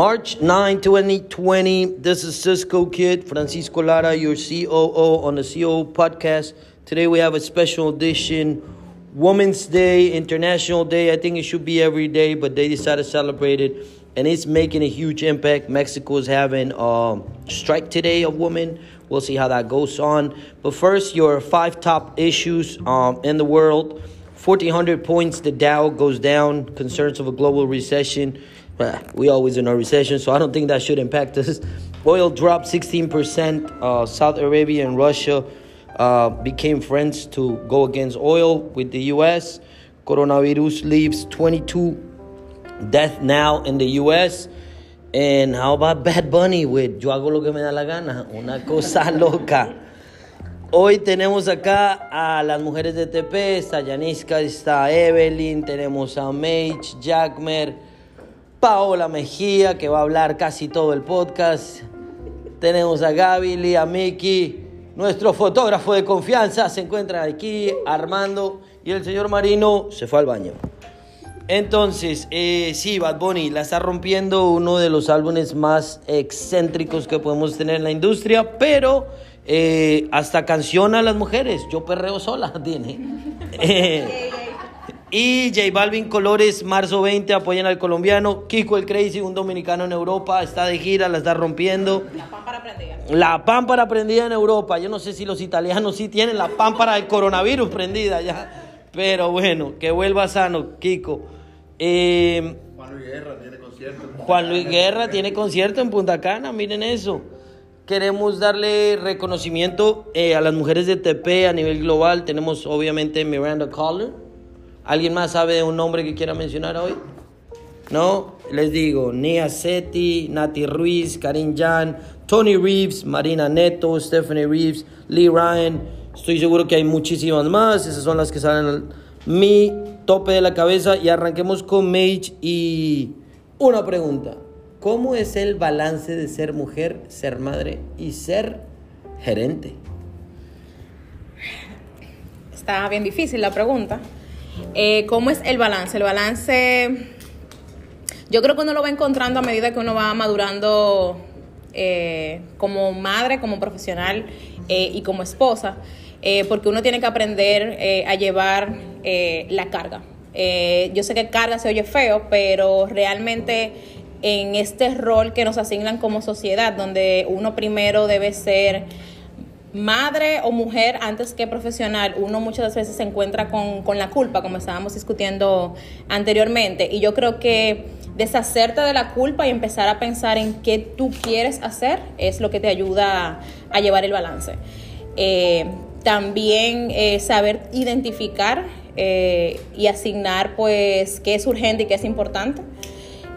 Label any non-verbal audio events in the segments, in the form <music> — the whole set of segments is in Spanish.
March 9, 2020. This is Cisco Kid, Francisco Lara, your COO on the COO podcast. Today we have a special edition, Women's Day, International Day. I think it should be every day, but they decided to celebrate it, and it's making a huge impact. Mexico is having a strike today of women. We'll see how that goes on. But first, your five top issues um, in the world. 1,400 points, the Dow goes down. Concerns of a global recession. We always in a recession, so I don't think that should impact us. Oil dropped 16%. Uh, Saudi Arabia and Russia uh, became friends to go against oil with the U.S. Coronavirus leaves 22 death now in the U.S. And how about Bad Bunny with Yo hago lo que me da la gana? Una cosa <laughs> loca. Hoy tenemos acá a las mujeres de TP, está Yaniska, está Evelyn, tenemos a Mage, Jackmer, Paola Mejía, que va a hablar casi todo el podcast. Tenemos a Gaby, a Miki, nuestro fotógrafo de confianza se encuentra aquí, Armando, y el señor Marino se fue al baño. Entonces, eh, sí, Bad Bunny la está rompiendo uno de los álbumes más excéntricos que podemos tener en la industria, pero eh, hasta canción a las mujeres. Yo perreo sola, <laughs> tiene. <laughs> Eh, y J Balvin Colores, marzo 20, apoyan al colombiano. Kiko el Crazy, un dominicano en Europa, está de gira, la está rompiendo. La pámpara prendida. La pámpara prendida en Europa. Yo no sé si los italianos sí tienen la pámpara del coronavirus prendida ya. Pero bueno, que vuelva sano, Kiko. Eh, Juan Luis Guerra tiene concierto. en Juan Luis Punta Cana. Guerra tiene concierto en Punta Cana, miren eso. Queremos darle reconocimiento eh, a las mujeres de TP a nivel global. Tenemos obviamente Miranda Collar. ¿Alguien más sabe de un nombre que quiera mencionar hoy? No, les digo, Nia Seti, Nati Ruiz, Karin Jan, Tony Reeves, Marina Neto, Stephanie Reeves, Lee Ryan. Estoy seguro que hay muchísimas más. Esas son las que salen al mi tope de la cabeza. Y arranquemos con Mage y una pregunta. ¿Cómo es el balance de ser mujer, ser madre y ser gerente? Está bien difícil la pregunta. Eh, ¿Cómo es el balance? El balance, yo creo que uno lo va encontrando a medida que uno va madurando eh, como madre, como profesional eh, y como esposa, porque uno tiene que aprender a llevar la carga. Yo sé que carga se oye feo, pero realmente en este rol que nos asignan como sociedad, donde uno primero debe ser madre o mujer antes que profesional, uno muchas veces se encuentra con, con, la culpa, como estábamos discutiendo anteriormente. Y yo creo que deshacerte de la culpa y empezar a pensar en qué tú quieres hacer es lo que te ayuda a llevar el balance. Eh, también eh, saber identificar eh, y asignar pues qué es urgente y qué es importante.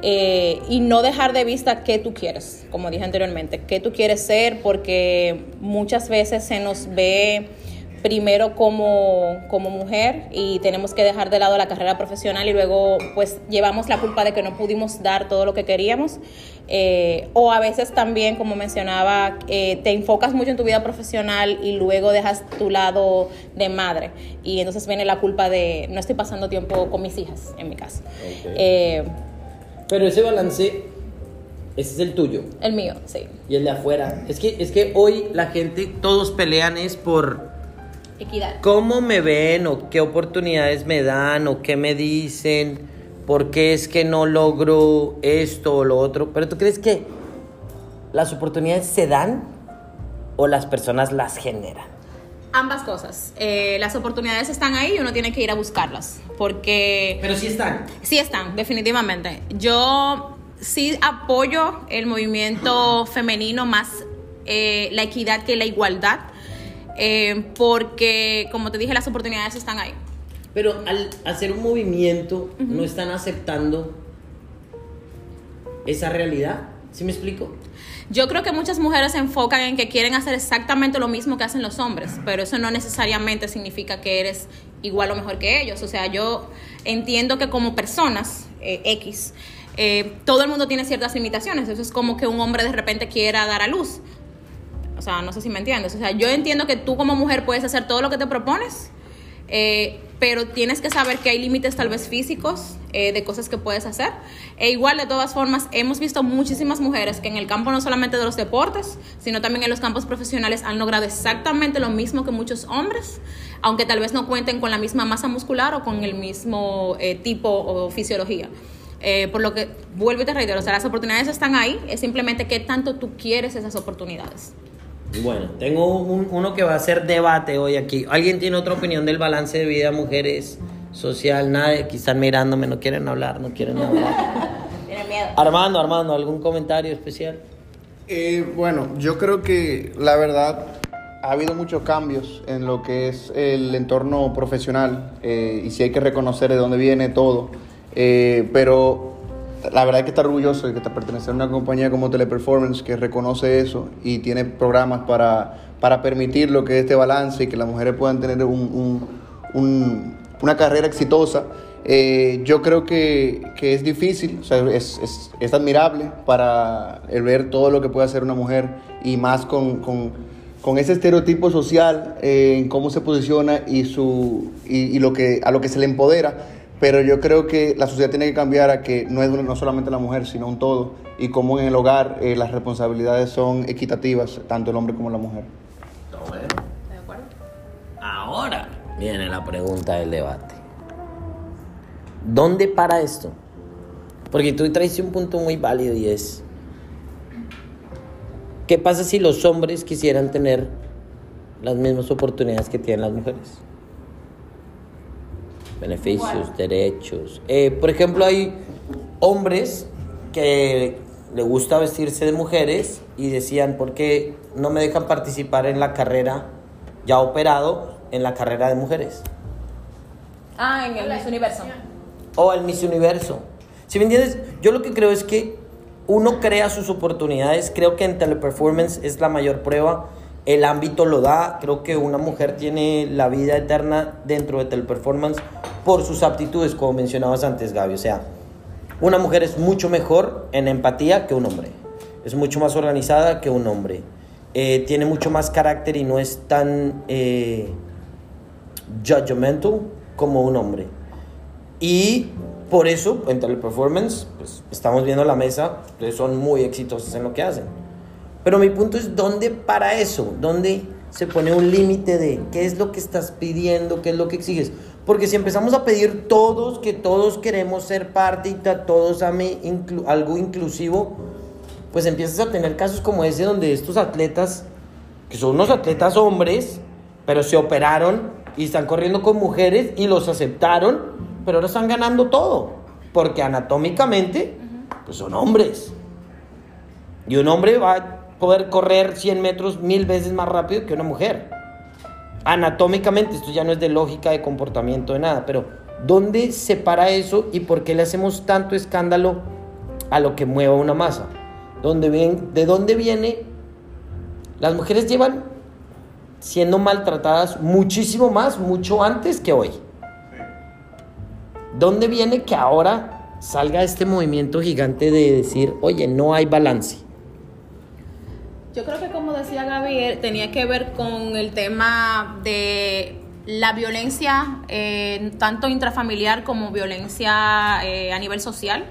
Eh, y no dejar de vista qué tú quieres, como dije anteriormente, qué tú quieres ser, porque muchas veces se nos ve primero como, como mujer y tenemos que dejar de lado la carrera profesional y luego pues llevamos la culpa de que no pudimos dar todo lo que queríamos. Eh, o a veces también, como mencionaba, eh, te enfocas mucho en tu vida profesional y luego dejas tu lado de madre. Y entonces viene la culpa de no estoy pasando tiempo con mis hijas, en mi caso. Ok. Eh, Pero ese balance, ese es el tuyo. el mío, sí. Y el de afuera. Es que, es que hoy la gente, todos pelean es por Equidad. cómo me ven o qué oportunidades me dan o qué me dicen, por qué es que no logro esto o lo otro. Pero tú crees que las oportunidades se dan o las personas las generan? Ambas cosas. Eh, las oportunidades están ahí y uno tiene que ir a buscarlas. Porque Pero sí están. sí están, definitivamente. Yo sí apoyo el movimiento femenino más eh, la equidad que la igualdad. eh, porque, como te dije, las oportunidades están ahí. Pero al hacer un movimiento, no están aceptando esa realidad. ¿Sí me explico? Yo creo que muchas mujeres se enfocan en que quieren hacer exactamente lo mismo que hacen los hombres, pero eso no necesariamente significa que eres igual o mejor que ellos. O sea, yo entiendo que como personas eh, X, eh, todo el mundo tiene ciertas limitaciones. Eso es como que un hombre de repente quiera dar a luz. O sea, no sé si me entiendes. O sea, yo entiendo que tú como mujer puedes hacer todo lo que te propones, Eh, pero tienes que saber que hay límites tal vez físicos eh, de cosas que puedes hacer. E igual, de todas formas, hemos visto muchísimas mujeres que en el campo no solamente de los deportes, sino también en los campos profesionales han logrado exactamente lo mismo que muchos hombres, aunque tal vez no cuenten con la misma masa muscular o con el mismo eh, tipo o fisiología. Eh, por lo que, vuelvo y te reitero, o sea, las oportunidades están ahí, es simplemente qué tanto tú quieres esas oportunidades. Bueno, tengo un- uno que va a ser debate hoy aquí. ¿Alguien tiene otra opinión del balance de vida mujeres, social? Nadie, aquí están mirándome, no quieren hablar, no quieren hablar. <laughs> Tienen miedo. Armando, Armando, ¿algún comentario especial? Eh, bueno, yo creo que la verdad ha habido muchos cambios en lo que es el entorno profesional eh, y sí hay que reconocer de dónde viene todo. Eh, pero la verdad hay que estar orgulloso de que te pertenecer a una compañía como Teleperformance que reconoce eso y tiene programas para, para permitir lo que es este balance y que las mujeres puedan tener un- un- un- una carrera exitosa. Eh, yo creo que, que es difícil, o sea, es, es- es admirable para ver todo lo que puede hacer una mujer y más con, con- con ese estereotipo social eh, en cómo se posiciona y, su, y lo que, a lo que se le empodera. Pero yo creo que la sociedad tiene que cambiar a que no es una- no solamente la mujer, sino un todo. Y como en el hogar eh, las responsabilidades son equitativas, tanto el hombre como la mujer. ¿De acuerdo? Ahora viene la pregunta del debate. ¿Dónde para esto? Porque tú traes un punto muy válido y es, ¿qué pasa si los hombres quisieran tener las mismas oportunidades que tienen las mujeres? Beneficios, derechos. Eh, por ejemplo, hay hombres que le gusta vestirse de mujeres y decían, ¿por qué no me dejan participar en la carrera ya operado en la carrera de mujeres? Ah, en el Miss Universo. O el Miss Universo. Si me entiendes, yo lo que creo es que uno crea sus oportunidades. Creo que en teleperformance es la mayor prueba. El ámbito lo da. Creo que una mujer tiene la vida eterna dentro de teleperformance por sus aptitudes, como mencionabas antes, Gaby. O sea, una mujer es mucho mejor en empatía que un hombre. Es mucho más organizada que un hombre. Eh, tiene mucho más carácter y no es tan eh, judgmental como un hombre. Y por eso, en Teleperformance, pues estamos viendo la mesa, ustedes son muy exitosos en lo que hacen. Pero mi punto es, ¿dónde para eso? ¿Dónde se pone un límite de qué es lo que estás pidiendo, qué es lo que exiges? Porque si empezamos a pedir todos, que todos queremos ser parte y todos ame inclu- algo inclusivo, pues empiezas a tener casos como ese donde estos atletas, que son unos atletas hombres, pero se operaron y están corriendo con mujeres y los aceptaron, pero ahora están ganando todo, porque anatómicamente, pues son hombres. Y un hombre va a poder correr 100 metros mil veces más rápido que una mujer. Anatómicamente, esto ya no es de lógica, de comportamiento, de nada, pero ¿dónde se para eso y por qué le hacemos tanto escándalo a lo que mueva una masa? ¿Dónde ven, ¿De dónde viene? Las mujeres llevan siendo maltratadas muchísimo más, mucho antes que hoy. ¿Dónde viene que ahora salga este movimiento gigante de decir, oye, no hay balance? Yo creo que como decía Gaby, eh, tenía que ver con el tema de la violencia, eh, tanto intrafamiliar como violencia eh, a nivel social.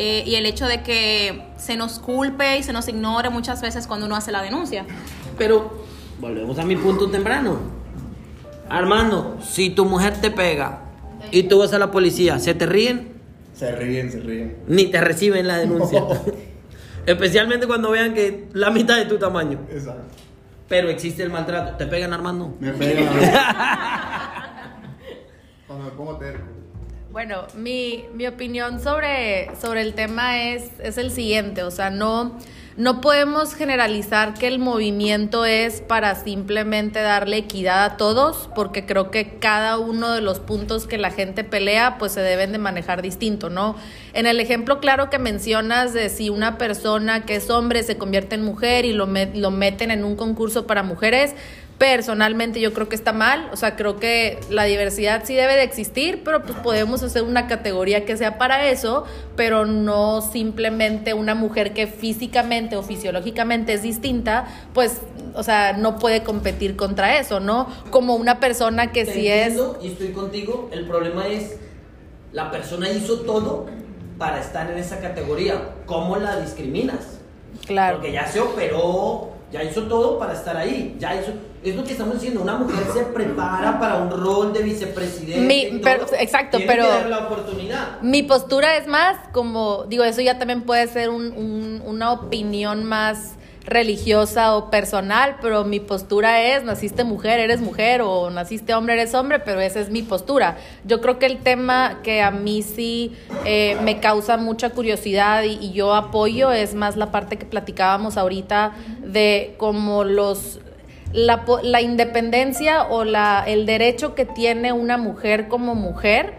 eh, y el hecho de que se nos culpe y se nos ignore muchas veces cuando uno hace la denuncia. Pero volvemos a mi punto temprano. Armando, si tu mujer te pega y tú vas a la policía, ¿se te ríen? Se ríen, se ríen. Ni te reciben la denuncia. <laughs> Especialmente cuando vean que la mitad de tu tamaño. Exacto. Pero existe el maltrato. ¿Te pegan, Armando? Me pegan. <laughs> Cuando me pongo terco. Bueno, mi, mi opinión sobre, sobre el tema es, es el siguiente, o sea, no, no podemos generalizar que el movimiento es para simplemente darle equidad a todos, porque creo que cada uno de los puntos que la gente pelea, pues se deben de manejar distinto, ¿no? En el ejemplo claro que mencionas de si una persona que es hombre se convierte en mujer y lo, met- lo meten en un concurso para mujeres, personalmente yo creo que está mal, o sea, creo que la diversidad sí debe de existir, pero pues podemos hacer una categoría que sea para eso, pero no simplemente una mujer que físicamente o fisiológicamente es distinta, pues, o sea, no puede competir contra eso, ¿no? Como una persona que Te sí es... entiendo Y estoy contigo. El problema es, la persona hizo todo para estar en esa categoría. ¿Cómo la discriminas? Claro. Porque ya se operó, ya hizo todo para estar ahí. Ya hizo, es lo que estamos diciendo, una mujer se prepara para un rol de vicepresidente. Mi- todo. pero- exacto, Tiene pero- que dar la oportunidad. Mi postura es más como, digo, eso ya también puede ser un- un- una opinión más religiosa o personal, pero mi postura es, naciste mujer, eres mujer, o naciste hombre, eres hombre, pero esa es mi postura. Yo creo que el tema que a mí sí eh, me causa mucha curiosidad y, y yo apoyo es más la parte que platicábamos ahorita de como los la, la independencia o la, el derecho que tiene una mujer como mujer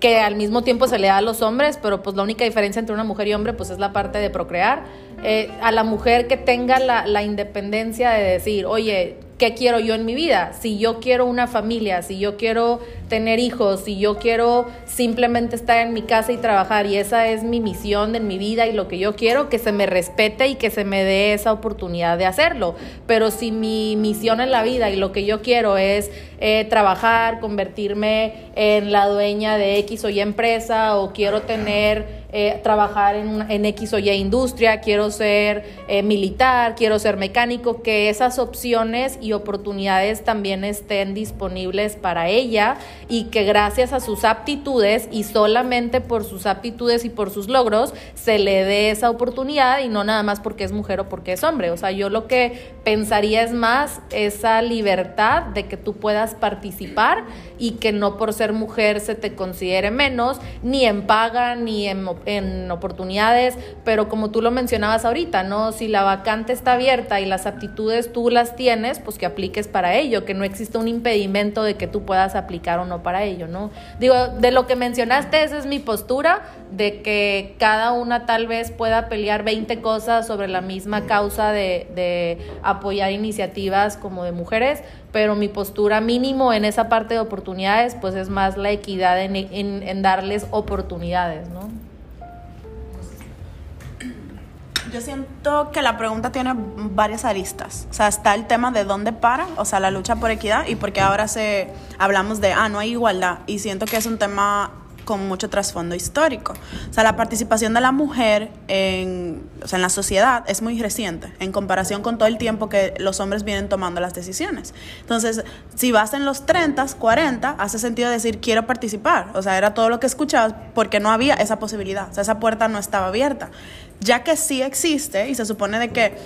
que al mismo tiempo se le da a los hombres, pero pues la única diferencia entre una mujer y hombre pues es la parte de procrear. Eh, a la mujer que tenga la, la independencia de decir, oye, ¿qué quiero yo en mi vida? Si yo quiero una familia, si yo quiero tener hijos, si yo quiero simplemente estar en mi casa y trabajar y esa es mi misión en mi vida y lo que yo quiero, que se me respete y que se me dé esa oportunidad de hacerlo. Pero si mi misión en la vida y lo que yo quiero es eh, trabajar, convertirme en la dueña de X o Y empresa o quiero tener eh, trabajar en, en X o Y industria, quiero ser eh, militar, quiero ser mecánico, que esas opciones y oportunidades también estén disponibles para ella y que gracias a sus aptitudes y solamente por sus aptitudes y por sus logros se le dé esa oportunidad y no nada más porque es mujer o porque es hombre. O sea, yo lo que pensaría es más esa libertad de que tú puedas participar y que no por ser mujer se te considere menos, ni en paga, ni en, en oportunidades, pero como tú lo mencionabas ahorita, ¿no? Si la vacante está abierta y las aptitudes tú las tienes, pues que apliques para ello, que no exista un impedimento de que tú puedas aplicar o no para ello, ¿no? Digo, de lo que mencionaste, esa es mi postura, de que cada una tal vez pueda pelear 20 cosas sobre la misma causa de, de apoyar iniciativas como de mujeres, pero mi postura mínimo en esa parte de oportunidades, pues es más la equidad en, en- en darles oportunidades, ¿no? Yo siento que la pregunta tiene varias aristas. O sea, está el tema de dónde para, o sea, la lucha por equidad y porque ahora se hablamos de, ah, no hay igualdad. Y siento que es un tema con mucho trasfondo histórico. O sea, la participación de la mujer en, o sea, en la sociedad es muy reciente en comparación con todo el tiempo que los hombres vienen tomando las decisiones. Entonces, si vas en los 30, 40, hace sentido decir quiero participar. O sea, era todo lo que escuchabas porque no había esa posibilidad. O sea, esa puerta no estaba abierta. Ya que sí existe y se supone de que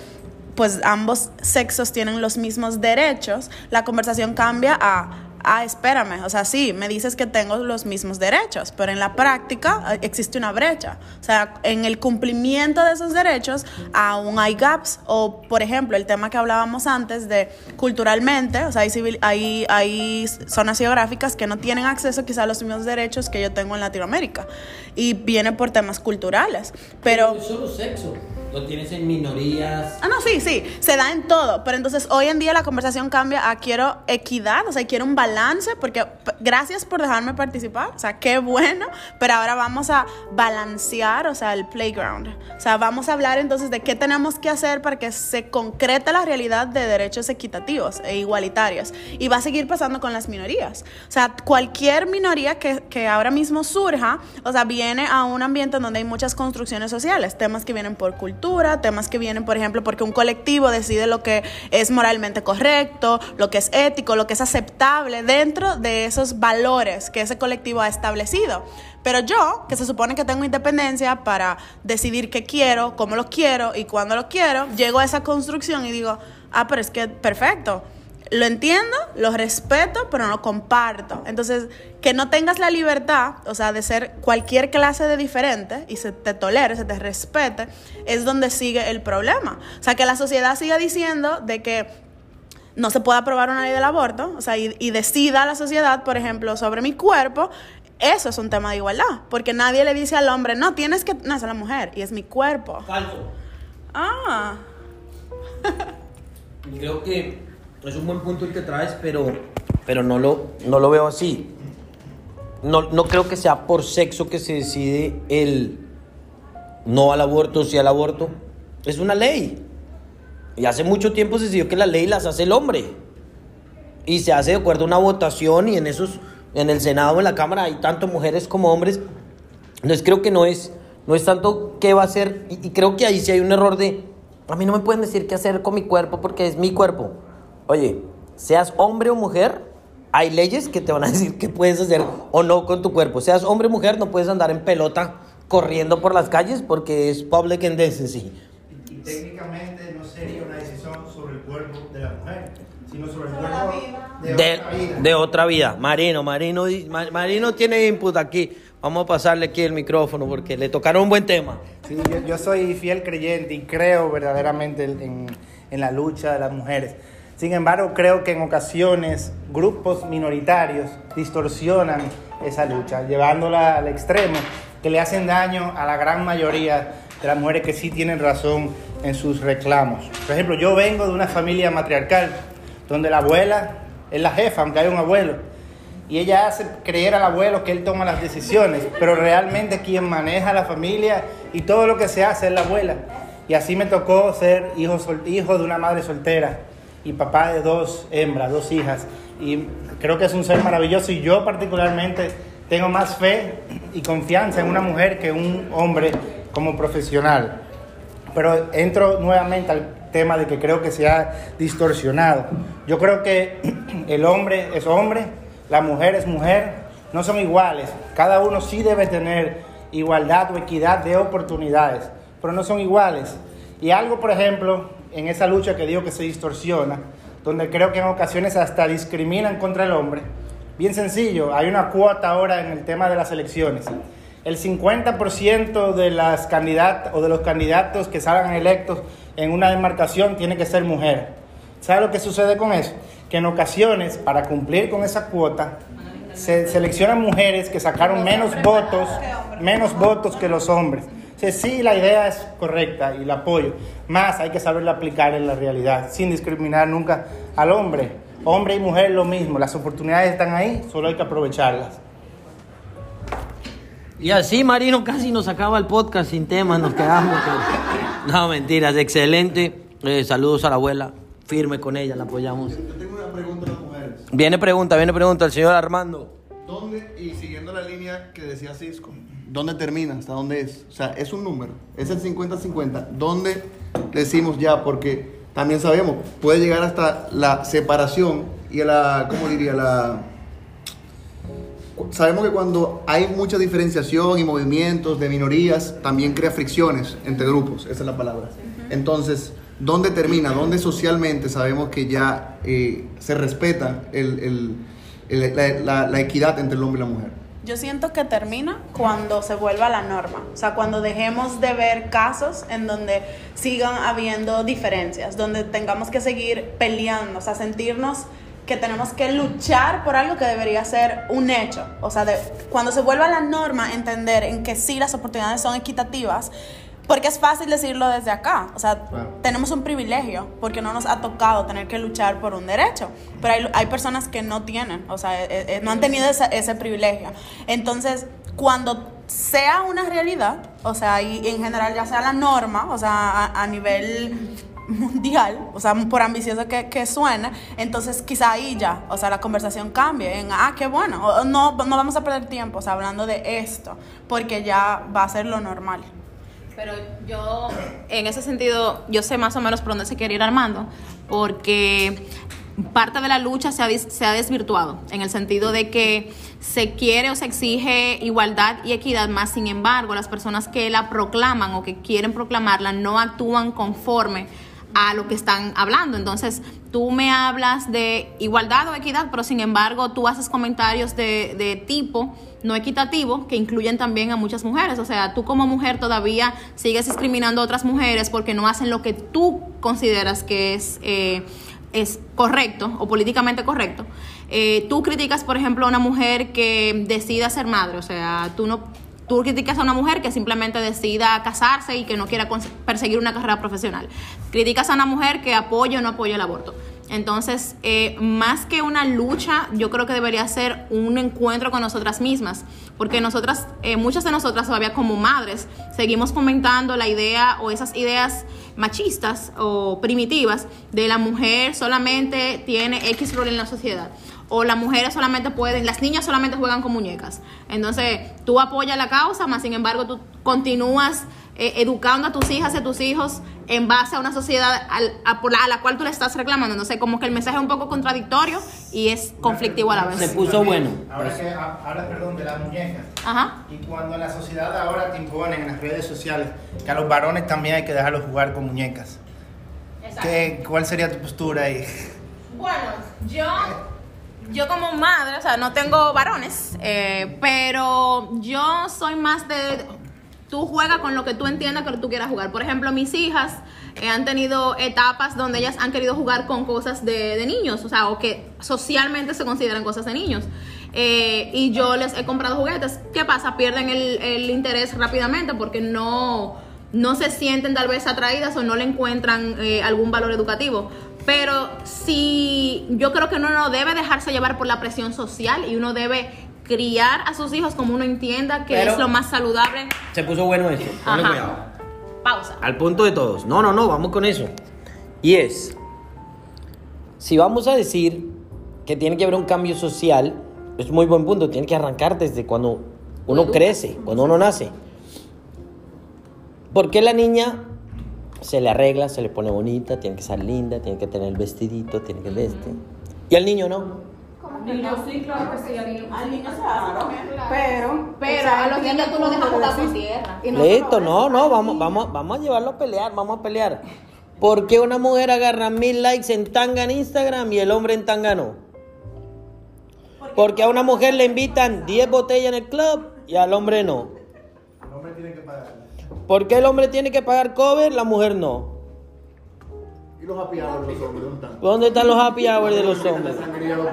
pues ambos sexos tienen los mismos derechos, la conversación cambia a, ah, espérame, o sea, sí, me dices que tengo los mismos derechos, pero en la práctica eh, existe una brecha. O sea, en el cumplimiento de esos derechos aún hay gaps. O, por ejemplo, el tema que hablábamos antes de culturalmente, o sea, hay, civil- hay, hay zonas geográficas que no tienen acceso quizá a los mismos derechos que yo tengo en Latinoamérica. Y viene por temas culturales. Pero... es solo sexo. Lo tienes en minorías. Ah, no, sí, sí, se da en todo, pero entonces hoy en día la conversación cambia a quiero equidad, o sea, quiero un balance, porque gracias por dejarme participar, o sea, qué bueno, pero ahora vamos a balancear, o sea, el playground, o sea, vamos a hablar entonces de qué tenemos que hacer para que se concrete la realidad de derechos equitativos e igualitarios, y va a seguir pasando con las minorías, o sea, cualquier minoría que, que ahora mismo surja, o sea, viene a un ambiente donde hay muchas construcciones sociales, temas que vienen por cultura, temas que vienen, por ejemplo, porque un colectivo decide lo que es moralmente correcto, lo que es ético, lo que es aceptable dentro de esos valores que ese colectivo ha establecido. Pero yo, que se supone que tengo independencia para decidir qué quiero, cómo lo quiero y cuándo lo quiero, llego a esa construcción y digo, ah, pero es que perfecto. Lo entiendo, lo respeto, pero no lo comparto. Entonces, que no tengas la libertad, o sea, de ser cualquier clase de diferente y se te tolere, se te respete, es donde sigue el problema. O sea, que la sociedad siga diciendo de que no se puede aprobar una ley del aborto, o sea, y, y decida la sociedad, por ejemplo, sobre mi cuerpo, eso es un tema de igualdad, porque nadie le dice al hombre, no, tienes que, no, es la mujer, y es mi cuerpo. Falso. Ah, Creo que es un buen punto el que traes, pero, pero no, lo, no lo veo así. No, no creo que sea por sexo que se decide el no al aborto, sí al aborto. Es una ley. Y hace mucho tiempo se decidió que la ley las hace el hombre. Y se hace de acuerdo a una votación y en esos, en el Senado, en la Cámara, hay tanto mujeres como hombres. Entonces creo que no es, no es tanto qué va a hacer. Y, y creo que ahí sí hay un error de, a mí no me pueden decir qué hacer con mi cuerpo porque es mi cuerpo. Oye, seas hombre o mujer, hay leyes que te van a <laughs> decir qué puedes hacer o no con tu cuerpo. Seas hombre o mujer, no puedes andar en pelota corriendo por las calles porque es public indecency. Y, y técnicamente no sería una decisión sobre el cuerpo de la mujer, sino sobre el cuerpo de, De, otra vida. de otra vida. Marino, Marino, Marino tiene input aquí. Vamos a pasarle aquí el micrófono porque le tocaron un buen tema. Sí, yo, yo soy fiel creyente y creo verdaderamente en, en la lucha de las mujeres. Sin embargo, creo que en ocasiones grupos minoritarios distorsionan esa lucha, llevándola al extremo, que le hacen daño a la gran mayoría de las mujeres que sí tienen razón en sus reclamos. Por ejemplo, yo vengo de una familia matriarcal, donde la abuela es la jefa, aunque hay un abuelo y ella hace creer al abuelo que él toma las decisiones, pero realmente quien maneja la familia y todo lo que se hace es la abuela. Y así me tocó ser hijo, hijo de una madre soltera y papá de dos hembras, dos hijas. Y creo que es un ser maravilloso y yo particularmente tengo más fe y confianza en una mujer que un hombre como profesional. Pero entro nuevamente al tema de que creo que se ha distorsionado. Yo creo que el hombre es hombre, la mujer es mujer, no son iguales. Cada uno sí debe tener igualdad o equidad de oportunidades, pero no son iguales. Y algo, por ejemplo, en esa lucha que digo que se distorsiona, donde creo que en ocasiones hasta discriminan contra el hombre, bien sencillo, hay una cuota ahora en el tema de las elecciones. El 50% de las candidatas o de los candidatos que salgan electos en una demarcación tiene que ser mujer. ¿Sabe lo que sucede con eso? Que en ocasiones, para cumplir con esa cuota, se seleccionan mujeres que sacaron menos votos, menos votos que los hombres. Sí, la idea es correcta y la apoyo. Más hay que saberla aplicar en la realidad, sin discriminar nunca al hombre. Hombre y mujer lo mismo, las oportunidades están ahí, solo hay que aprovecharlas. Y así Marino casi nos acaba el podcast sin temas, nos quedamos. <laughs> No, mentiras, excelente. Eh, saludos a la abuela, firme con ella, la apoyamos. Yo tengo una pregunta a las mujeres. Viene pregunta, viene pregunta, el señor Armando. ¿Dónde, y siguiendo la línea que decía Cisco, ¿dónde termina? ¿Hasta dónde es? O sea, es un número, es el 50-50. ¿Dónde decimos ya? Porque también sabemos, puede llegar hasta la separación y a la, ¿cómo diría? La... Sabemos que cuando hay mucha diferenciación y movimientos de minorías, también crea fricciones entre grupos, esa es la palabra. Entonces, ¿dónde termina? ¿Dónde socialmente sabemos que ya eh, se respeta el- el- el- la, la- la equidad entre el hombre y la mujer? Yo siento que termina cuando se vuelva la norma, o sea, cuando dejemos de ver casos en donde sigan habiendo diferencias, donde tengamos que seguir peleando, o sea, sentirnos que tenemos que luchar por algo que debería ser un hecho, o sea, de- cuando se vuelva la norma, entender en que sí las oportunidades son equitativas, porque es fácil decirlo desde acá, o sea, Claro. tenemos un privilegio porque no nos ha tocado tener que luchar por un derecho, pero hay, hay personas que no tienen, o sea, eh, eh, no han tenido esa- ese privilegio. Entonces, cuando sea una realidad, o sea, y en general ya sea la norma, o sea, a, a nivel mundial, o sea, por ambicioso que, que suene, entonces quizá ahí ya, o sea, la conversación cambie en, ah, qué bueno, no, no vamos a perder tiempo, o sea, hablando de esto, porque ya va a ser lo normal. Pero yo, en ese sentido, yo sé más o menos por dónde se quiere ir Armando, porque parte de la lucha se ha, se ha desvirtuado, en el sentido de que se quiere o se exige igualdad y equidad, más sin embargo, las personas que la proclaman o que quieren proclamarla no actúan conforme a lo que están hablando. Entonces, tú me hablas de igualdad o equidad, pero sin embargo, tú haces comentarios de, de tipo no equitativo que incluyen también a muchas mujeres. O sea, tú como mujer todavía sigues discriminando a otras mujeres porque no hacen lo que tú consideras que es, eh, es correcto o políticamente correcto. Eh, tú criticas, por ejemplo, a una mujer que decida ser madre. O sea, tú no Tú criticas a una mujer que simplemente decida casarse y que no quiera perseguir una carrera profesional. Criticas a una mujer que apoya o no apoya el aborto. Entonces, eh, más que una lucha, yo creo que debería ser un encuentro con nosotras mismas, porque nosotras, eh, muchas de nosotras todavía como madres, seguimos comentando la idea o esas ideas machistas o primitivas de la mujer solamente tiene X rol en la sociedad o las mujeres solamente pueden, las niñas solamente juegan con muñecas. Entonces, tú apoyas la causa, más sin embargo, tú continúas eh, educando a tus hijas y a tus hijos en base a una sociedad al- a, por la, a la cual tú le estás reclamando. No sé, como que el mensaje es un poco contradictorio y es conflictivo a la Se vez. puso bueno. Ahora que ahora perdón de las muñecas. Ajá. Y cuando la sociedad ahora te impone en las redes sociales que a los varones también hay que dejarlos jugar con muñecas. ¿Qué, ¿Cuál sería tu postura ahí? Bueno, yo, yo como madre, o sea, no tengo varones, eh, pero yo soy más de, tú juegas con lo que tú entiendas que tú quieras jugar. Por ejemplo, mis hijas eh, han tenido etapas donde ellas han querido jugar con cosas de, niños, o sea, o que socialmente se consideran cosas de niños. Eh, y yo les he comprado juguetes. ¿Qué pasa? Pierden el, interés rápidamente porque no, no se sienten tal vez atraídas o no le encuentran algún valor educativo. Pero sí, yo creo que uno no debe dejarse llevar por la presión social y uno debe criar a sus hijos como uno entienda que Pero- es lo más saludable. Se puso bueno esto. Ponle Ajá. cuidado. Pausa. Al punto de todos. No, no, no, vamos con eso. Y es, si vamos a decir que tiene que haber un cambio social, es muy buen punto, tiene que arrancar desde cuando uno crece, cuando uno nace. ¿Por qué la niña se le arregla, se le pone bonita, tiene que ser linda, tiene que tener el vestidito, tiene que este? Y al niño no. Al niño se hace también. Pero, Pero a los niños tú los dejas jugar con tierra. Listo, no, no, vamos, vamos, vamos a llevarlo a pelear, vamos a pelear. ¿Por qué una mujer agarra mil likes en tanga en Instagram y el hombre en tanga no? Porque a una mujer le invitan 10 botellas en el club y al hombre no. El hombre tiene que pagar. ¿Por qué el hombre tiene que pagar cover, la mujer no? ¿Y los happy hours de los hombres? ¿Dónde están? ¿Dónde están los happy hours de los hombres? ¿Están criados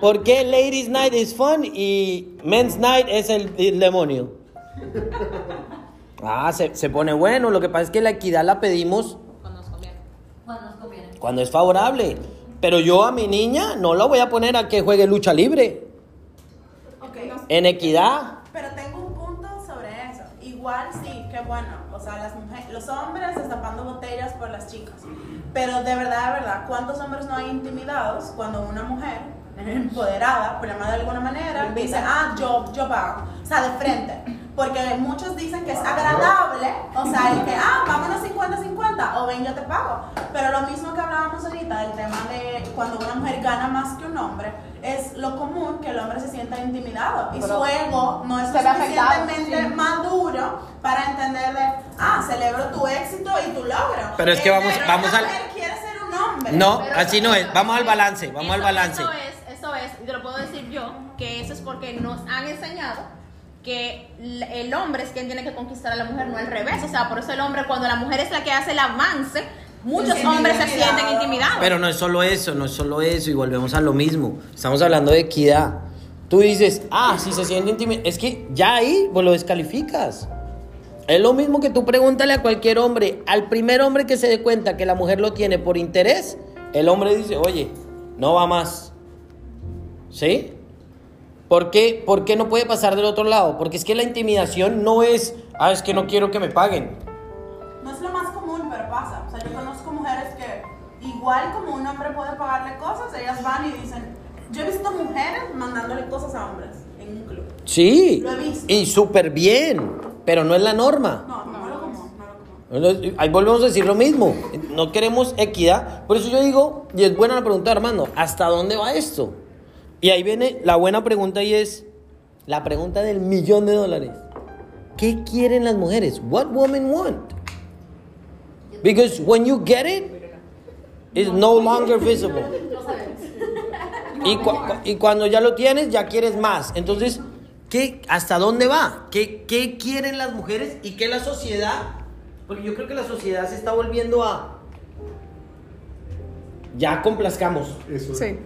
por qué Ladies Night es fun y Men's Night es el, el demonio? <laughs> Ah, se, se pone bueno. Lo que pasa es que la equidad la pedimos Cuando nos conviene. cuando es favorable. Pero yo a mi niña no la voy a poner a que juegue lucha libre. Ok. En equidad. Pero tengo Igual sí, qué bueno. O sea, las mujeres, los hombres destapando botellas por las chicas. Pero de verdad, de verdad, ¿cuántos hombres no hay intimidados cuando una mujer <laughs> empoderada, por llamar de alguna manera, dice, ah, yo, yo pago? O sea, de frente. Porque muchos dicen que es agradable, o sea, el que, ah, vámonos 50-50, o ven, yo te pago. Pero lo mismo que hablábamos ahorita del tema de cuando una mujer gana más que un hombre, es lo común que el hombre se sienta intimidado y su ego no es afectado, suficientemente sí. maduro para entender de, ah, celebro tu éxito y tu logro. Pero es que vamos- Pero vamos al- mujer quiere ser un hombre. No, Pero así no es. Vamos al balance, vamos al Eso- balance. Eso es, eso es, y te lo puedo decir yo, que eso es porque nos han enseñado que el hombre es quien tiene que conquistar a la mujer, no al revés. O sea, por eso el hombre, cuando la mujer es la que hace el avance, muchos hombres se sienten intimidados. Pero no es solo eso, no es solo eso y volvemos a lo mismo. Estamos hablando de equidad. Tú dices, ah, si se siente intimidado. Es que ya ahí vos lo descalificas. Es lo mismo que tú pregúntale a cualquier hombre. Al primer hombre que se dé cuenta que la mujer lo tiene por interés, el hombre dice, oye, no va más. ¿Sí? ¿Por qué, ¿Por qué no puede pasar del otro lado? Porque es que la intimidación no es, ah, es que no quiero que me paguen. No es lo más común, pero pasa. O sea, yo conozco mujeres que, igual como un hombre puede pagarle cosas, ellas van y dicen, yo he visto mujeres mandándole cosas a hombres en un club. Sí. Lo he visto. Y súper bien, pero no es la norma. No, no, lo no lo común. Entonces, Ahí volvemos a decir lo mismo. No queremos equidad. Por eso yo digo, y es buena la pregunta, Armando, ¿hasta dónde va esto? Y ahí viene la buena pregunta y es la pregunta del millón de dólares. ¿Qué quieren las mujeres? What women want? Because when you get it, it's no longer visible. Y, cu- y cuando ya lo tienes, ya quieres más. Entonces, ¿qué, ¿hasta dónde va? ¿Qué, ¿Qué quieren las mujeres y qué la sociedad? Porque yo creo que la sociedad se está volviendo a... Ya complazcamos. Eso. Sí.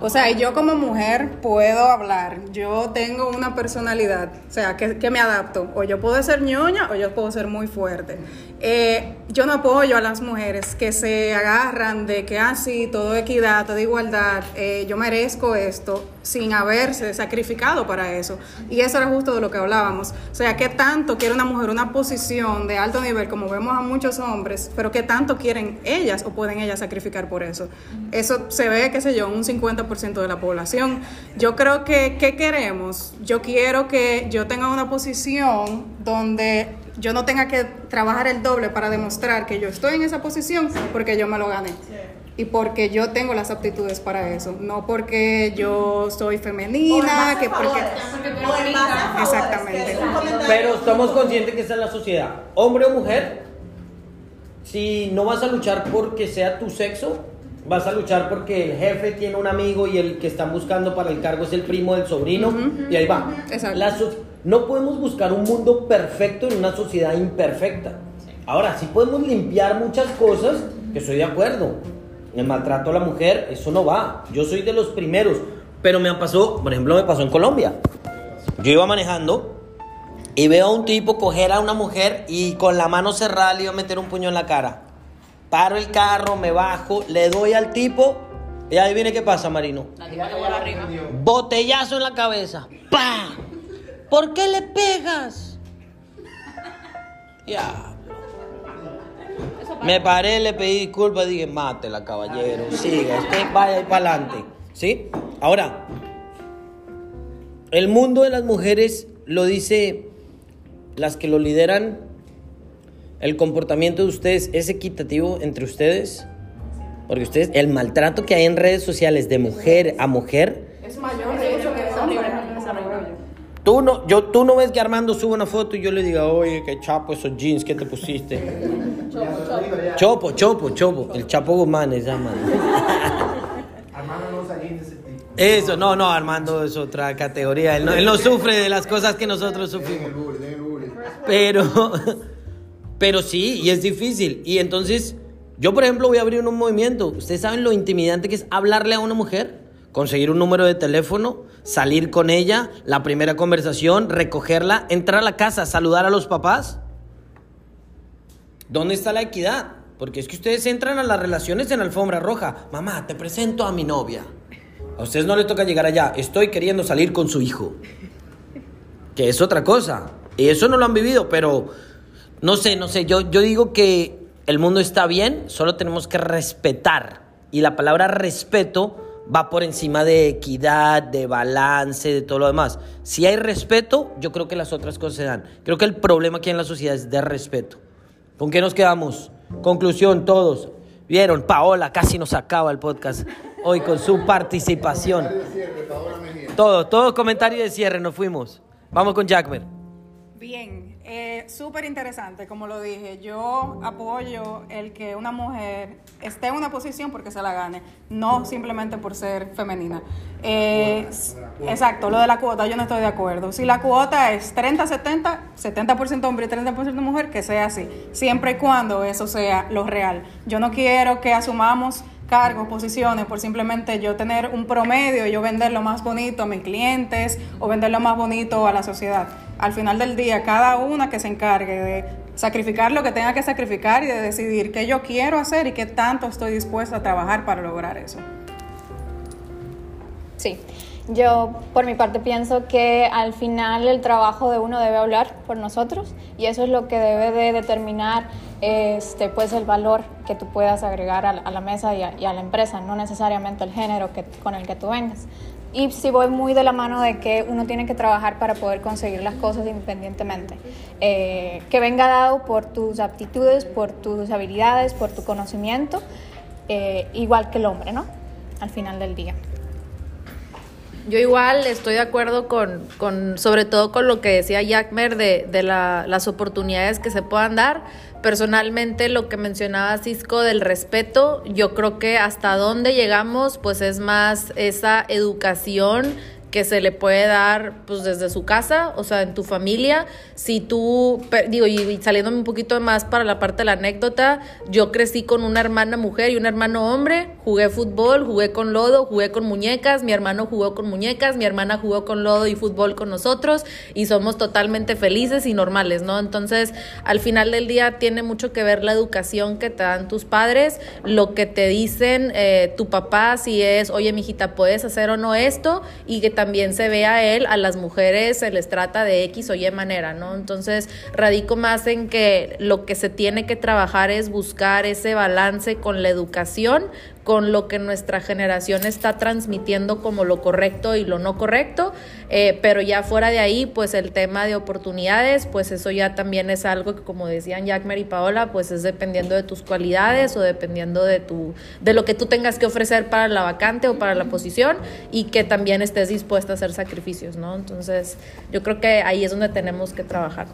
O sea, yo como mujer puedo hablar. Yo tengo una personalidad, o sea, que, que me adapto. O yo puedo ser ñoña o yo puedo ser muy fuerte. Eh, yo no apoyo a las mujeres que se agarran de que, ah, sí, todo equidad, todo igualdad, eh, yo merezco esto, sin haberse sacrificado para eso. Y eso era justo de lo que hablábamos. O sea, ¿qué tanto quiere una mujer una posición de alto nivel, como vemos a muchos hombres, pero qué tanto quieren ellas o pueden ellas sacrificar por eso? Eso se ve, qué sé yo, un 50% de la población. Yo creo que, ¿qué queremos? Yo quiero que yo tenga una posición donde yo no tenga que trabajar el doble para demostrar que yo estoy en esa posición porque yo me lo gané. Y porque yo tengo las aptitudes para eso, no porque yo soy femenina, que porque... Exactamente. Pero estamos conscientes que esa es la sociedad. Hombre o mujer, si no vas a luchar porque sea tu sexo, vas a luchar porque el jefe tiene un amigo y el que están buscando para el cargo es el primo del sobrino y ahí va. Exacto. La so- no podemos buscar un mundo perfecto en una sociedad imperfecta. Ahora, sí podemos limpiar muchas cosas, que estoy de acuerdo. El maltrato a la mujer, eso no va. Yo soy de los primeros. Pero me pasó, por ejemplo, me pasó en Colombia. Yo iba manejando y veo a un tipo coger a una mujer y con la mano cerrada le iba a meter un puño en la cara. Paro el carro, me bajo, le doy al tipo y ahí viene qué pasa, Marino. Botellazo en la cabeza. ¡Pah! ¿Por qué le pegas? Diablo. Me paré, le pedí disculpas, dije, mátela, caballero, siga, usted vaya ahí para adelante. ¿Sí? Ahora, el mundo de las mujeres lo dice las que lo lideran. El comportamiento de ustedes es equitativo entre ustedes. Porque ustedes, el maltrato que hay en redes sociales de mujer a mujer, Es mayor de hecho que Tú no, yo, tú no ves que Armando sube una foto y yo le diga, oye, qué chapo esos jeans que te pusiste. <laughs> Chopo, chopo, chopo. El Chapo Guzmán se llama. Armando no usa jeans de ese tipo. Eso, no, no, Armando es otra categoría. Él no, él no sufre de las cosas que nosotros sufrimos. Pero, pero sí, y es difícil. Y entonces, yo por ejemplo voy a abrir un movimiento. ¿Ustedes saben lo intimidante que es hablarle a una mujer? Conseguir un número de teléfono, salir con ella, la primera conversación, recogerla, entrar a la casa, saludar a los papás. ¿Dónde está la equidad? Porque es que ustedes entran a las relaciones en alfombra roja. Mamá, te presento a mi novia. A ustedes no les toca llegar allá. Estoy queriendo salir con su hijo. Que es otra cosa. Y eso no lo han vivido, pero no sé, no sé. Yo, yo digo que el mundo está bien, solo tenemos que respetar. Y la palabra respeto va por encima de equidad, de balance, de todo lo demás. Si hay respeto, yo creo que las otras cosas se dan. Creo que el problema aquí en la sociedad es de respeto. ¿Con qué nos quedamos? Conclusión, todos. Vieron, Paola casi nos acaba el podcast hoy con su participación. Todo, todo comentario de cierre, nos fuimos. Vamos con Jackmer. Bien, eh, súper interesante, como lo dije. Yo apoyo el que una mujer esté en una posición porque se la gane, no simplemente por ser femenina. Eh, exacto, lo de la cuota, yo no estoy de acuerdo. Si la cuota es 30-70, 70% hombre y 30% mujer, que sea así, siempre y cuando eso sea lo real. Yo no quiero que asumamos cargos, posiciones, por simplemente yo tener un promedio y yo vender lo más bonito a mis clientes o vender lo más bonito a la sociedad. Al final del día, cada una que se encargue de sacrificar lo que tenga que sacrificar y de decidir qué yo quiero hacer y qué tanto estoy dispuesta a trabajar para lograr eso. Sí, yo por mi parte pienso que al final el trabajo de uno debe hablar por nosotros y eso es lo que debe de determinar este, pues el valor que tú puedas agregar a la, mesa y a, y a la empresa, no necesariamente el género que, con el que tú vengas. Y sí voy muy de la mano de que uno tiene que trabajar para poder conseguir las cosas independientemente. Eh, que venga dado por tus aptitudes, por tus habilidades, por tu conocimiento, eh, igual que el hombre, ¿no? Al final del día. Yo igual estoy de acuerdo con, con sobre todo con lo que decía Jackmer de, de la- las oportunidades que se puedan dar. Personalmente lo que mencionaba Cisco del respeto, yo creo que hasta dónde llegamos pues es más esa educación que se le puede dar pues desde su casa, o sea, en tu familia. Si tú, digo, y saliéndome un poquito más para la parte de la anécdota, yo crecí con una hermana mujer y un hermano hombre, jugué fútbol, jugué con lodo, jugué con muñecas, mi hermano jugó con muñecas, mi hermana jugó con lodo y fútbol con nosotros y somos totalmente felices y normales, ¿no? Entonces, al final del día tiene mucho que ver la educación que te dan tus padres, lo que te dicen eh, tu papá, si es, oye, mijita, puedes hacer o no esto, y que también se vea él, a las mujeres se les trata de X o Y manera, ¿no? Entonces, radico más en que lo que se tiene que trabajar es buscar ese balance con la educación, con lo que nuestra generación está transmitiendo como lo correcto y lo no correcto, eh, pero ya fuera de ahí, pues el tema de oportunidades, pues eso ya también es algo que como decían Jackmer y Paola, pues es dependiendo de tus cualidades o dependiendo de tu de lo que tú tengas que ofrecer para la vacante o para la posición y que también estés dispuesta a hacer sacrificios, ¿no? Entonces, yo creo que ahí es donde tenemos que trabajar.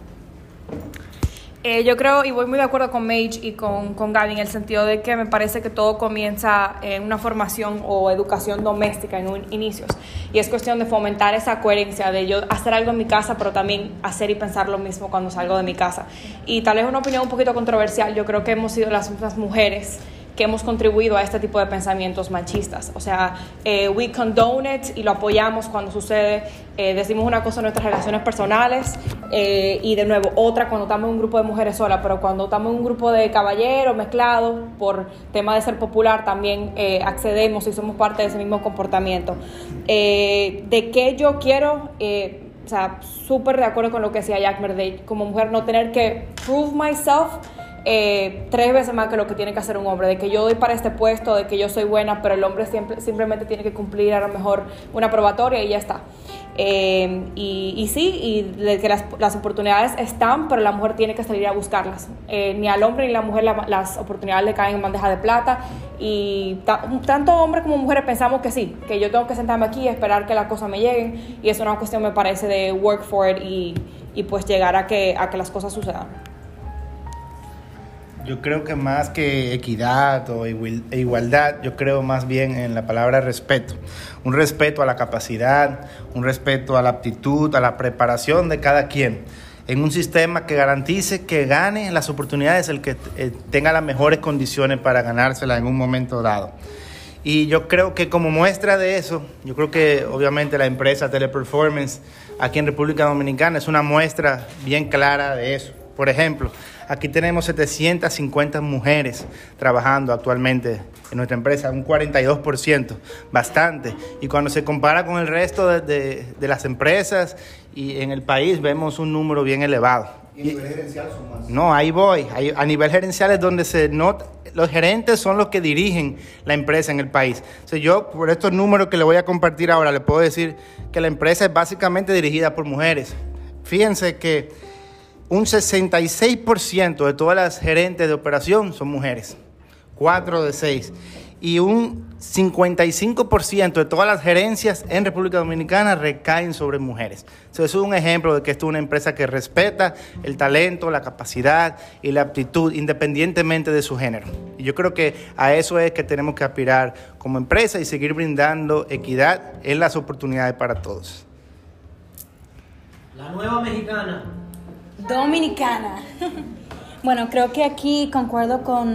Eh, yo creo, y voy muy de acuerdo con Mage y con, con Gaby, en el sentido de que me parece que todo comienza en una formación o educación doméstica en inicios. Y es cuestión de fomentar esa coherencia de yo hacer algo en mi casa, pero también hacer y pensar lo mismo cuando salgo de mi casa. Y tal vez una opinión un poquito controversial, yo creo que hemos sido las mismas mujeres que hemos contribuido a este tipo de pensamientos machistas. O sea, eh, we condone it y lo apoyamos cuando sucede. Eh, decimos una cosa en nuestras relaciones personales eh, y de nuevo otra cuando estamos en un grupo de mujeres solas, pero cuando estamos en un grupo de caballeros mezclados por tema de ser popular también eh, accedemos y somos parte de ese mismo comportamiento. ¿De qué yo quiero? O sea, súper de acuerdo con lo que decía Jack de como mujer no tener que prove myself eh, tres veces más que lo que tiene que hacer un hombre, de que yo doy para este puesto, de que yo soy buena, pero el hombre siempre, simplemente tiene que cumplir a lo mejor una probatoria y ya está. Eh, y, y sí, y de que las, oportunidades están, pero la mujer tiene que salir a buscarlas. Eh, ni al hombre ni a la mujer la- las oportunidades le caen en bandeja de plata. Y ta- tanto hombres como mujeres pensamos que sí, que yo tengo que sentarme aquí y esperar que las cosas me lleguen. Y es una cuestión, me parece, de work for it y, y pues llegar a que, a que las cosas sucedan. Yo creo que más que equidad o igual- igualdad, yo creo más bien en la palabra respeto. Un respeto a la capacidad, un respeto a la aptitud, a la preparación de cada quien. En un sistema que garantice que gane las oportunidades el que eh, tenga las mejores condiciones para ganárselas en un momento dado. Y yo creo que como muestra de eso, yo creo que obviamente la empresa Teleperformance aquí en República Dominicana es una muestra bien clara de eso. Por ejemplo, aquí tenemos 750 mujeres trabajando actualmente en nuestra empresa, un 42%, bastante. Y cuando se compara con el resto de, de- de las empresas y en el país, vemos un número bien elevado. Y- no, ahí voy. Ahí- a nivel gerencial es donde se nota, los gerentes son los que dirigen la empresa en el país. O sea, yo, por estos números que le voy a compartir ahora, le puedo decir que la empresa es básicamente dirigida por mujeres. Fíjense que un 66% de todas las gerentes de operación son mujeres, 4 de 6. Y un 55% de todas las gerencias en República Dominicana recaen sobre mujeres. So, eso es un ejemplo de que esto es una empresa que respeta el talento, la capacidad y la aptitud independientemente de su género. Y yo creo que a eso es que tenemos que aspirar como empresa y seguir brindando equidad en las oportunidades para todos. La nueva mexicana. Dominicana. Bueno, creo que aquí concuerdo con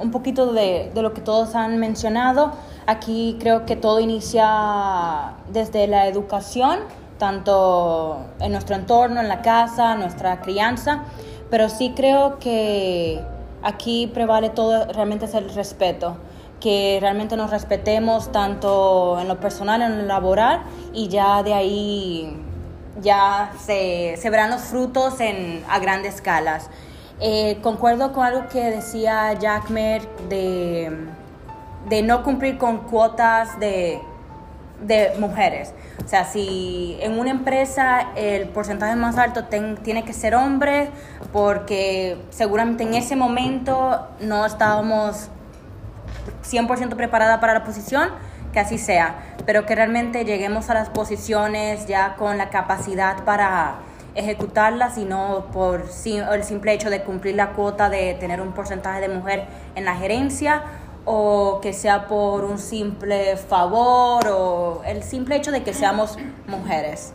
un poquito de, de lo que todos han mencionado. Aquí creo que todo inicia desde la educación, tanto en nuestro entorno, en la casa, nuestra crianza, pero sí creo que aquí prevale todo, realmente es el respeto, que realmente nos respetemos tanto en lo personal, en lo laboral, y ya de ahí ya se, verán los frutos en, a grandes escalas. Eh, concuerdo con algo que decía Jackmer de, de no cumplir con cuotas de, de mujeres. O sea, si en una empresa el porcentaje más alto tiene que ser hombre, porque seguramente en ese momento no estábamos 100% preparada para la posición, que así sea, pero que realmente lleguemos a las posiciones ya con la capacidad para ejecutarlas y no por el simple hecho de cumplir la cuota de tener un porcentaje de mujer en la gerencia o que sea por un simple favor o el simple hecho de que seamos mujeres.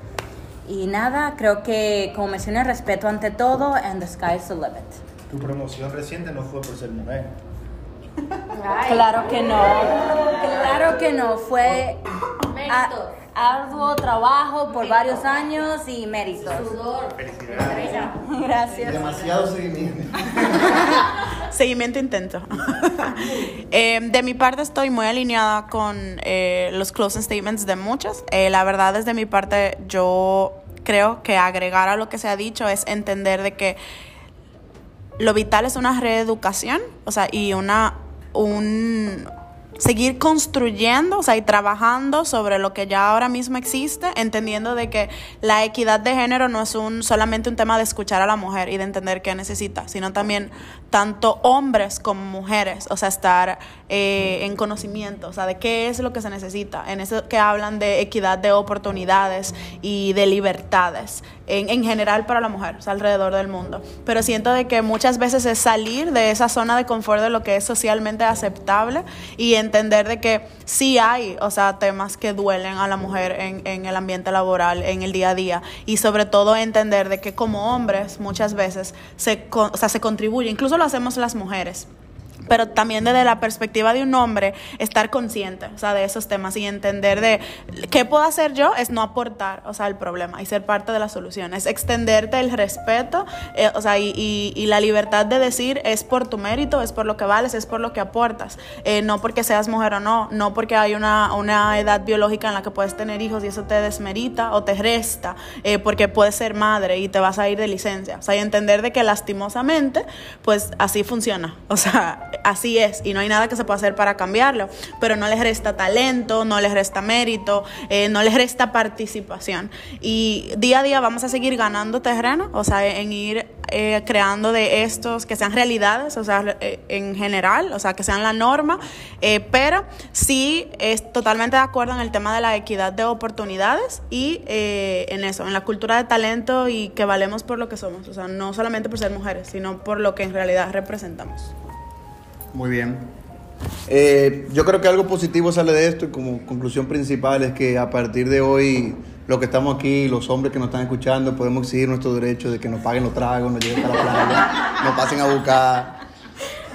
Y nada, creo que como mencioné, respeto ante todo and the sky is the limit. Tu promoción reciente no fue por ser mujer. Claro que no, claro que no, fue a- arduo trabajo por varios años y méritos. Gracias. Demasiado seguimiento. <laughs> Seguimiento intento. <laughs> Eh, de mi parte estoy muy alineada con eh, los closing statements de muchos. Eh, la verdad, desde mi parte, yo creo que agregar a lo que se ha dicho es entender de que lo vital es una reeducación, o sea, y una un seguir construyendo, o sea, y trabajando sobre lo que ya ahora mismo existe, entendiendo de que la equidad de género no es un solamente un tema de escuchar a la mujer y de entender qué necesita, sino también tanto hombres como mujeres, o sea, estar eh, en conocimiento, o sea, de qué es lo que se necesita, en eso que hablan de equidad de oportunidades y de libertades, en, en general para la mujer, o sea, alrededor del mundo. Pero siento de que muchas veces es salir de esa zona de confort de lo que es socialmente aceptable y entender de que sí hay, o sea, temas que duelen a la mujer en, en el ambiente laboral, en el día a día, y sobre todo entender de que como hombres muchas veces se, o sea, se contribuye, incluso lo hacemos las mujeres pero también desde la perspectiva de un hombre, estar consciente, o sea, de esos temas y entender de qué puedo hacer yo es no aportar, o sea, el problema y ser parte de la solución, es extenderte el respeto, eh, o sea, y, y- la libertad de decir es por tu mérito, es por lo que vales, es por lo que aportas, eh, no porque seas mujer o no, no porque hay una, una edad biológica en la que puedes tener hijos y eso te desmerita o te resta, eh, porque puedes ser madre y te vas a ir de licencia, o sea, y entender de que lastimosamente, pues así funciona, o sea, así es y no hay nada que se pueda hacer para cambiarlo, pero no les resta talento, no les resta mérito, eh, no les resta participación y día a día vamos a seguir ganando terreno, o sea, en ir eh, creando de estos que sean realidades, o sea, eh, en general, o sea, que sean la norma, pero sí es totalmente de acuerdo en el tema de la equidad de oportunidades y en eso, en la cultura de talento y que valemos por lo que somos, o sea, no solamente por ser mujeres, sino por lo que en realidad representamos. Muy bien. Eh, yo creo que algo positivo sale de esto y como conclusión principal es que a partir de hoy, los que estamos aquí, los hombres que nos están escuchando, podemos exigir nuestro derecho de que nos paguen los tragos, nos lleven para la playa, <laughs> nos pasen a buscar,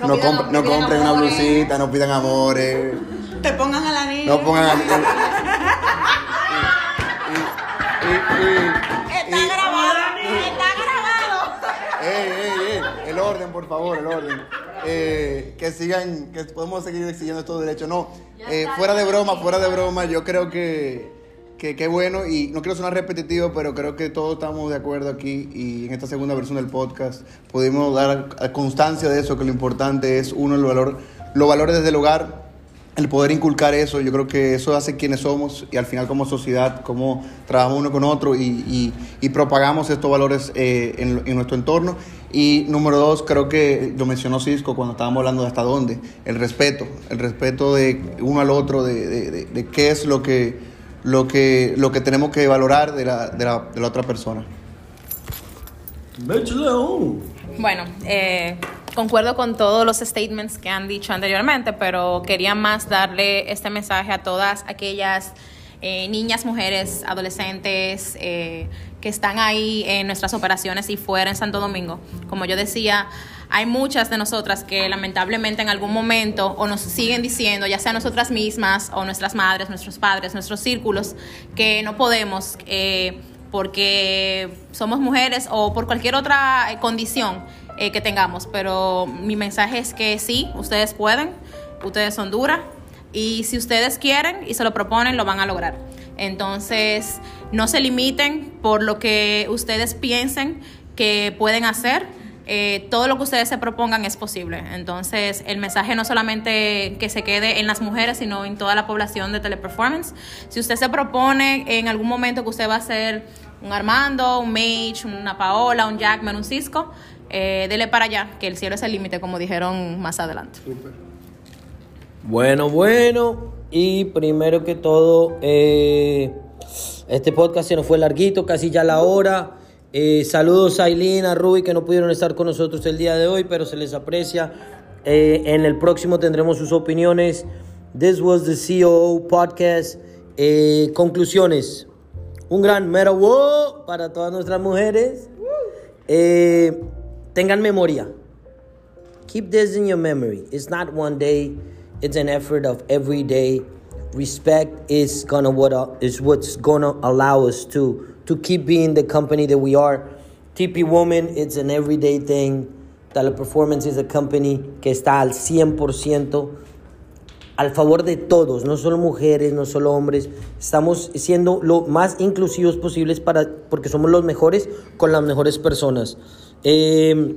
No nos, pidan- compr- no nos pidan compren una blusita, nos pidan amores, Te pongan a la niña. no pongan a... Está grabado, está grabado. Ey, ey, ey, el orden, por favor, el orden. Eh, que sigan, que podemos seguir exigiendo estos derechos. No, eh, fuera de broma, fuera de broma, yo creo que que qué bueno y no quiero sonar repetitivo, pero creo que todos estamos de acuerdo aquí y en esta segunda versión del podcast pudimos dar constancia de eso, que lo importante es uno, el valor, los valores desde el hogar, el poder inculcar eso, yo creo que eso hace quienes somos y al final como sociedad, cómo trabajamos uno con otro y, y- y propagamos estos valores eh, en, en nuestro entorno. Y número dos, creo que lo mencionó Cisco cuando estábamos hablando de hasta dónde, el respeto, el respeto de uno al otro, de, de- de- de qué es lo que, lo, que, lo que tenemos que valorar de la, de la, de la otra persona. Bueno, eh, concuerdo con todos los statements que han dicho anteriormente, pero quería más darle este mensaje a todas aquellas eh, niñas, mujeres, adolescentes eh, que están ahí en nuestras operaciones y fuera en Santo Domingo. Como yo decía, hay muchas de nosotras que lamentablemente en algún momento o nos siguen diciendo, ya sea nosotras mismas o nuestras madres, nuestros padres, nuestros círculos, que no podemos. eh, porque somos mujeres o por cualquier otra eh, condición eh, que tengamos. Pero mi mensaje es que sí, ustedes pueden, ustedes son duras y si ustedes quieren y se lo proponen, lo van a lograr. Entonces, no se limiten por lo que ustedes piensen que pueden hacer. Eh, todo lo que ustedes se propongan es posible. Entonces, el mensaje no solamente que se quede en las mujeres, sino en toda la población de Teleperformance. Si usted se propone en algún momento que usted va a ser un Armando, un Mage, una Paola, un Jackman, un Cisco, eh, dele para allá, que el cielo es el límite, como dijeron más adelante. Bueno, bueno. Y primero que todo, eh, este podcast se nos fue larguito, casi ya la hora. Eh, saludos a Aileen, a Rui, que no pudieron estar con nosotros el día de hoy, pero se les aprecia. Eh, en el próximo tendremos sus opiniones. This was the COO podcast. Eh, conclusiones. Un gran mero para todas nuestras mujeres. Eh, tengan memoria. Keep this in your memory. It's not one day. It's an effort of every day. Respect is gonna what uh, is what's gonna allow us to to keep being the company that we are. TP Woman, it's an everyday thing. Teleperformance is a company que está al 100% al favor de todos, no solo mujeres, no solo hombres. Estamos siendo lo más inclusivos posibles para, porque somos los mejores con las mejores personas. Eh,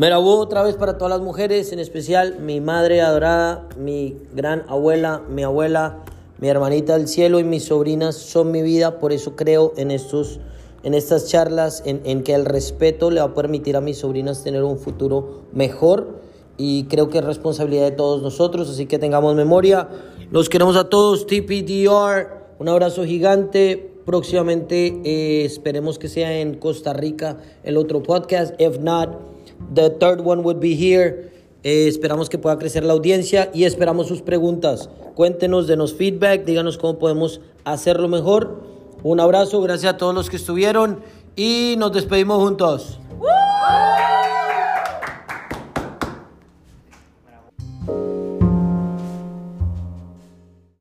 me otra vez para todas las mujeres, en especial mi madre adorada, mi gran abuela, mi abuela, mi hermanita del cielo y mis sobrinas son mi vida, por eso creo en estos en estas charlas en, en, que el respeto le va a permitir a mis sobrinas tener un futuro mejor y creo que es responsabilidad de todos nosotros, así que tengamos memoria. Los queremos a todos, TPDR, un abrazo gigante. Próximamente eh, esperemos que sea en Costa Rica el otro podcast. If not, the third one would be here. Eh, esperamos que pueda crecer la audiencia y esperamos sus preguntas. Cuéntenos, denos feedback, díganos cómo podemos hacerlo mejor. Un abrazo, gracias a todos los que estuvieron y nos despedimos juntos.